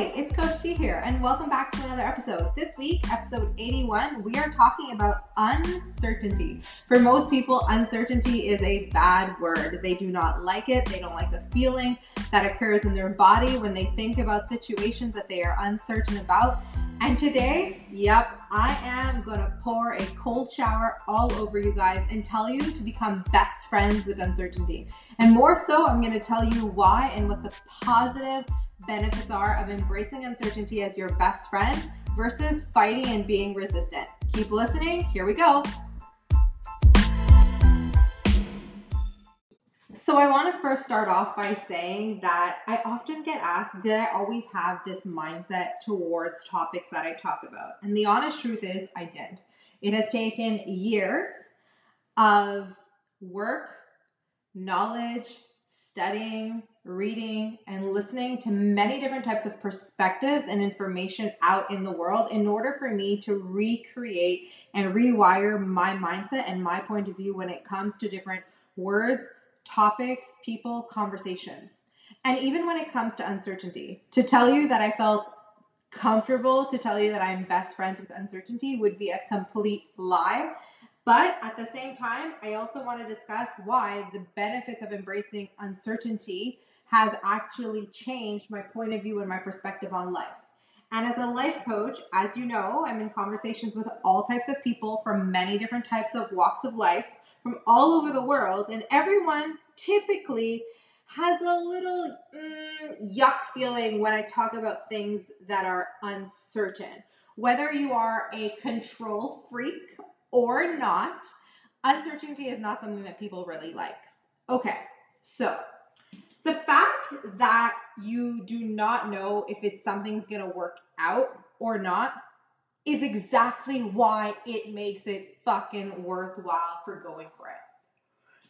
Hey, it's Coach T here, and welcome back to another episode. This week, episode 81, we are talking about uncertainty. For most people, uncertainty is a bad word. They do not like it, they don't like the feeling that occurs in their body when they think about situations that they are uncertain about. And today, yep, I am gonna pour a cold shower all over you guys and tell you to become best friends with uncertainty. And more so, I'm gonna tell you why and what the positive benefits are of embracing uncertainty as your best friend versus fighting and being resistant. Keep listening. Here we go. So, I want to first start off by saying that I often get asked did I always have this mindset towards topics that I talk about. And the honest truth is, I did. It has taken years of work, knowledge, studying, reading, and listening to many different types of perspectives and information out in the world in order for me to recreate and rewire my mindset and my point of view when it comes to different words, topics, people, conversations. And even when it comes to uncertainty, to tell you that I felt comfortable to tell you that I'm best friends with uncertainty would be a complete lie but at the same time, I also want to discuss why the benefits of embracing uncertainty has actually changed my point of view and my perspective on life. And as a life coach, as you know, I'm in conversations with all types of people from many different types of walks of life from all over the world, and everyone typically has a little mm, yuck feeling when I talk about things that are uncertain. Whether you are a control freak or not, uncertainty is not something that people really like. Okay, so the fact that you do not know if it's something's gonna work out or not is exactly why it makes it fucking worthwhile for going for it.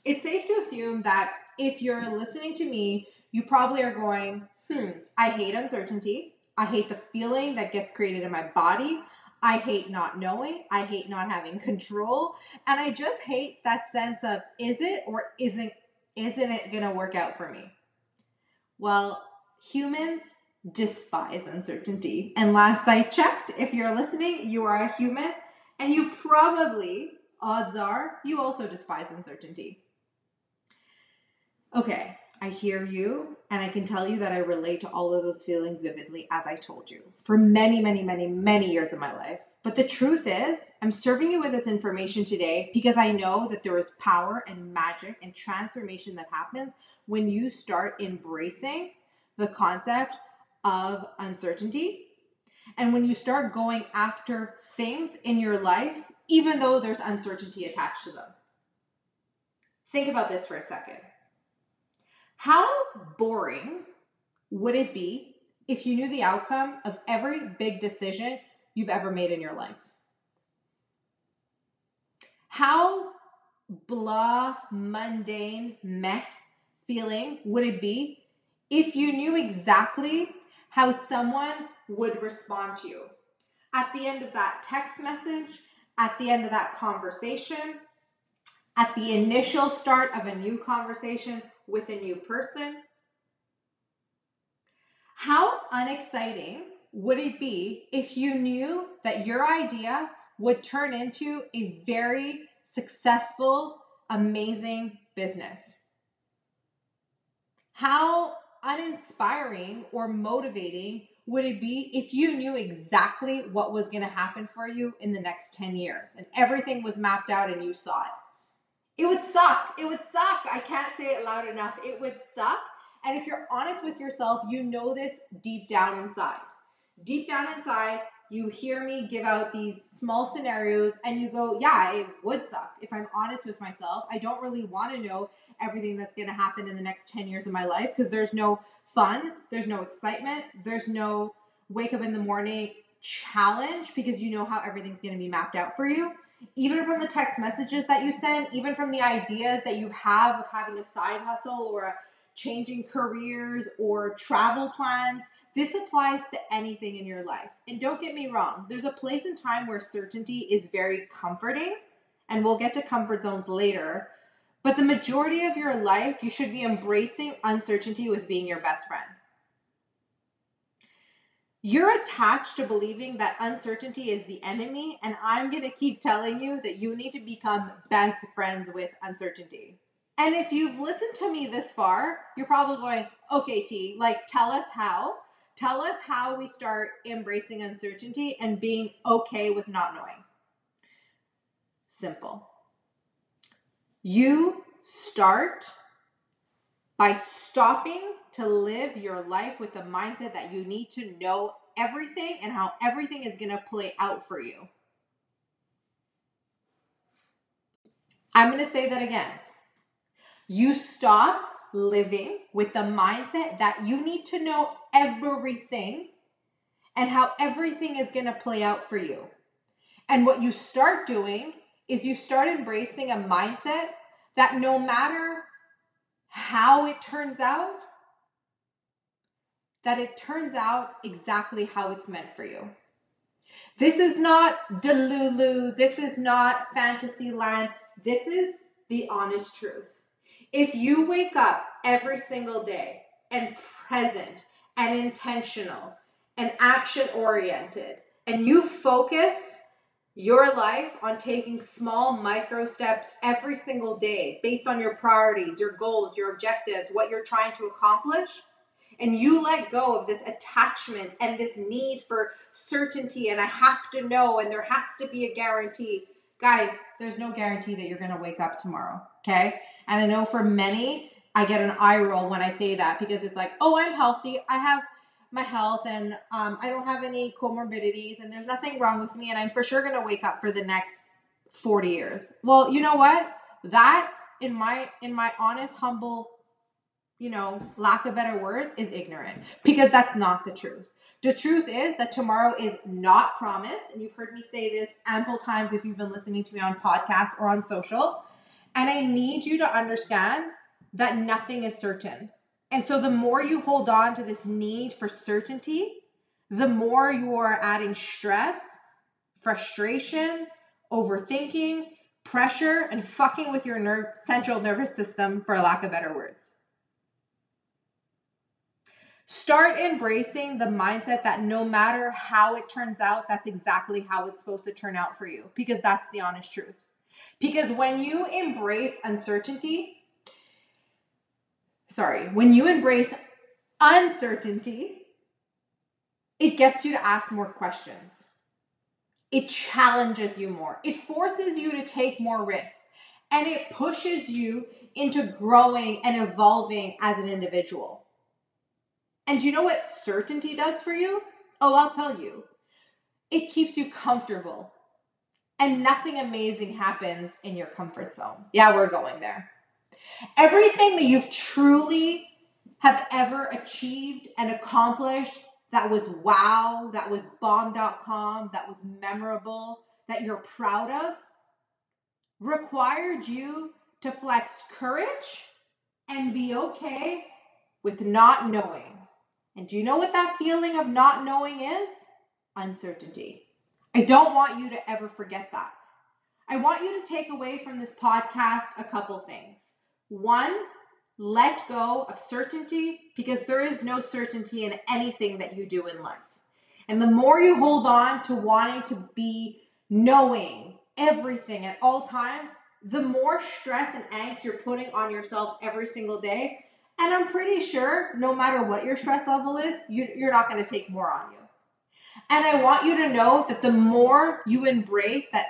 It's safe to assume that if you're listening to me, you probably are going, hmm, I hate uncertainty. I hate the feeling that gets created in my body. I hate not knowing. I hate not having control. And I just hate that sense of is it or isn't isn't it going to work out for me? Well, humans despise uncertainty. And last I checked, if you're listening, you are a human and you probably odds are you also despise uncertainty. Okay, I hear you, and I can tell you that I relate to all of those feelings vividly, as I told you, for many, many, many, many years of my life. But the truth is, I'm serving you with this information today because I know that there is power and magic and transformation that happens when you start embracing the concept of uncertainty and when you start going after things in your life, even though there's uncertainty attached to them. Think about this for a second how boring would it be if you knew the outcome of every big decision you've ever made in your life? How blah, mundane, meh feeling would it be if you knew exactly how someone would respond to you? At the end of that text message, at the end of that conversation, at the initial start of a new conversation, with a new person. How unexciting would it be if you knew that your idea would turn into a very successful, amazing business? How uninspiring or motivating would it be if you knew exactly what was going to happen for you in the next 10 years and everything was mapped out and you saw it? It would suck. It would suck. I can't say it loud enough. It would suck. And if you're honest with yourself, you know this deep down inside. Deep down inside, you hear me give out these small scenarios and you go, yeah, it would suck. If I'm honest with myself, I don't really want to know everything that's going to happen in the next 10 years of my life because there's no fun, there's no excitement, there's no wake up in the morning challenge because you know how everything's going to be mapped out for you even from the text messages that you send, even from the ideas that you have of having a side hustle or changing careers or travel plans, this applies to anything in your life. And don't get me wrong, there's a place and time where certainty is very comforting, and we'll get to comfort zones later. But the majority of your life, you should be embracing uncertainty with being your best friend. You're attached to believing that uncertainty is the enemy, and I'm going to keep telling you that you need to become best friends with uncertainty. And if you've listened to me this far, you're probably going, okay, T, like tell us how. Tell us how we start embracing uncertainty and being okay with not knowing. Simple. You start by stopping to live your life with the mindset that you need to know everything and how everything is going to play out for you. I'm going to say that again. You stop living with the mindset that you need to know everything and how everything is going to play out for you. And what you start doing is you start embracing a mindset that no matter how it turns out, that it turns out exactly how it's meant for you. This is not Delulu. This is not fantasy land. This is the honest truth. If you wake up every single day and present and intentional and action oriented and you focus your life on taking small micro steps every single day based on your priorities, your goals, your objectives, what you're trying to accomplish, and you let go of this attachment and this need for certainty and I have to know and there has to be a guarantee. Guys, there's no guarantee that you're going to wake up tomorrow, okay? And I know for many, I get an eye roll when I say that because it's like, oh, I'm healthy. I have my health and um, I don't have any comorbidities and there's nothing wrong with me and I'm for sure going to wake up for the next 40 years. Well, you know what? That in my in my honest humble you know, lack of better words is ignorant because that's not the truth. The truth is that tomorrow is not promised and you've heard me say this ample times if you've been listening to me on podcasts or on social. And I need you to understand that nothing is certain. And so the more you hold on to this need for certainty, the more you are adding stress, frustration, overthinking, pressure, and fucking with your nerve, central nervous system, for lack of better words. Start embracing the mindset that no matter how it turns out, that's exactly how it's supposed to turn out for you, because that's the honest truth. Because when you embrace uncertainty, sorry, when you embrace uncertainty, it gets you to ask more questions. It challenges you more. It forces you to take more risks and it pushes you into growing and evolving as an individual. And you know what certainty does for you? Oh, I'll tell you. It keeps you comfortable and nothing amazing happens in your comfort zone. Yeah, we're going there. Everything that you've truly have ever achieved and accomplished that was wow, that was bomb.com, that was memorable, that you're proud of, required you to flex courage and be okay with not knowing. And do you know what that feeling of not knowing is? Uncertainty. I don't want you to ever forget that. I want you to take away from this podcast a couple things. One, let go of certainty because there is no certainty in anything that you do in life. And the more you hold on to wanting to be knowing everything at all times, the more stress and angst you're putting on yourself every single day. And I'm pretty sure no matter what your stress level is, you, are not going to take more on you. And I want you to know that the more you embrace that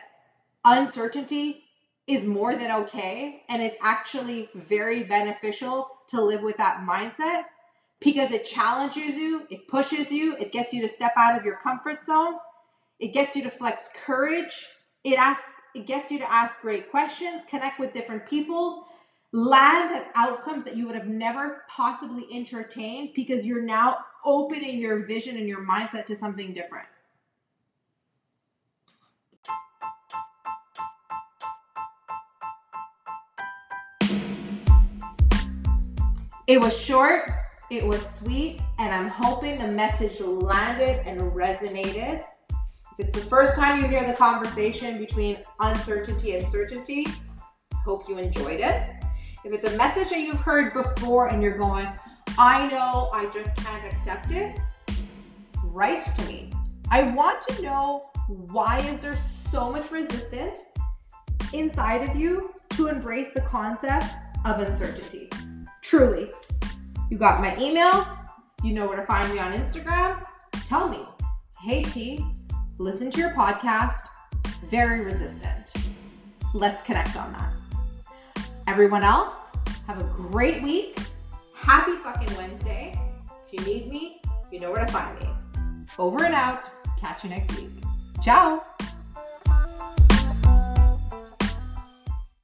uncertainty is more than okay, and it's actually very beneficial to live with that mindset because it challenges you, it pushes you, it gets you to step out of your comfort zone, it gets you to flex courage, it asks it gets you to ask great questions, connect with different people, land at outcomes that you would have never possibly entertained because you're now opening your vision and your mindset to something different. It was short, it was sweet, and I'm hoping the message landed and resonated. If it's the first time you hear the conversation between uncertainty and certainty, hope you enjoyed it. If it's a message that you've heard before and you're going, I know I just can't accept it, write to me. I want to know why is there so much resistance inside of you to embrace the concept of uncertainty. Truly. You got my email. You know where to find me on Instagram. Tell me, hey T, listen to your podcast. Very resistant. Let's connect on that. Everyone else, have a great week. Happy fucking Wednesday. If you need me, you know where to find me. Over and out. Catch you next week. Ciao.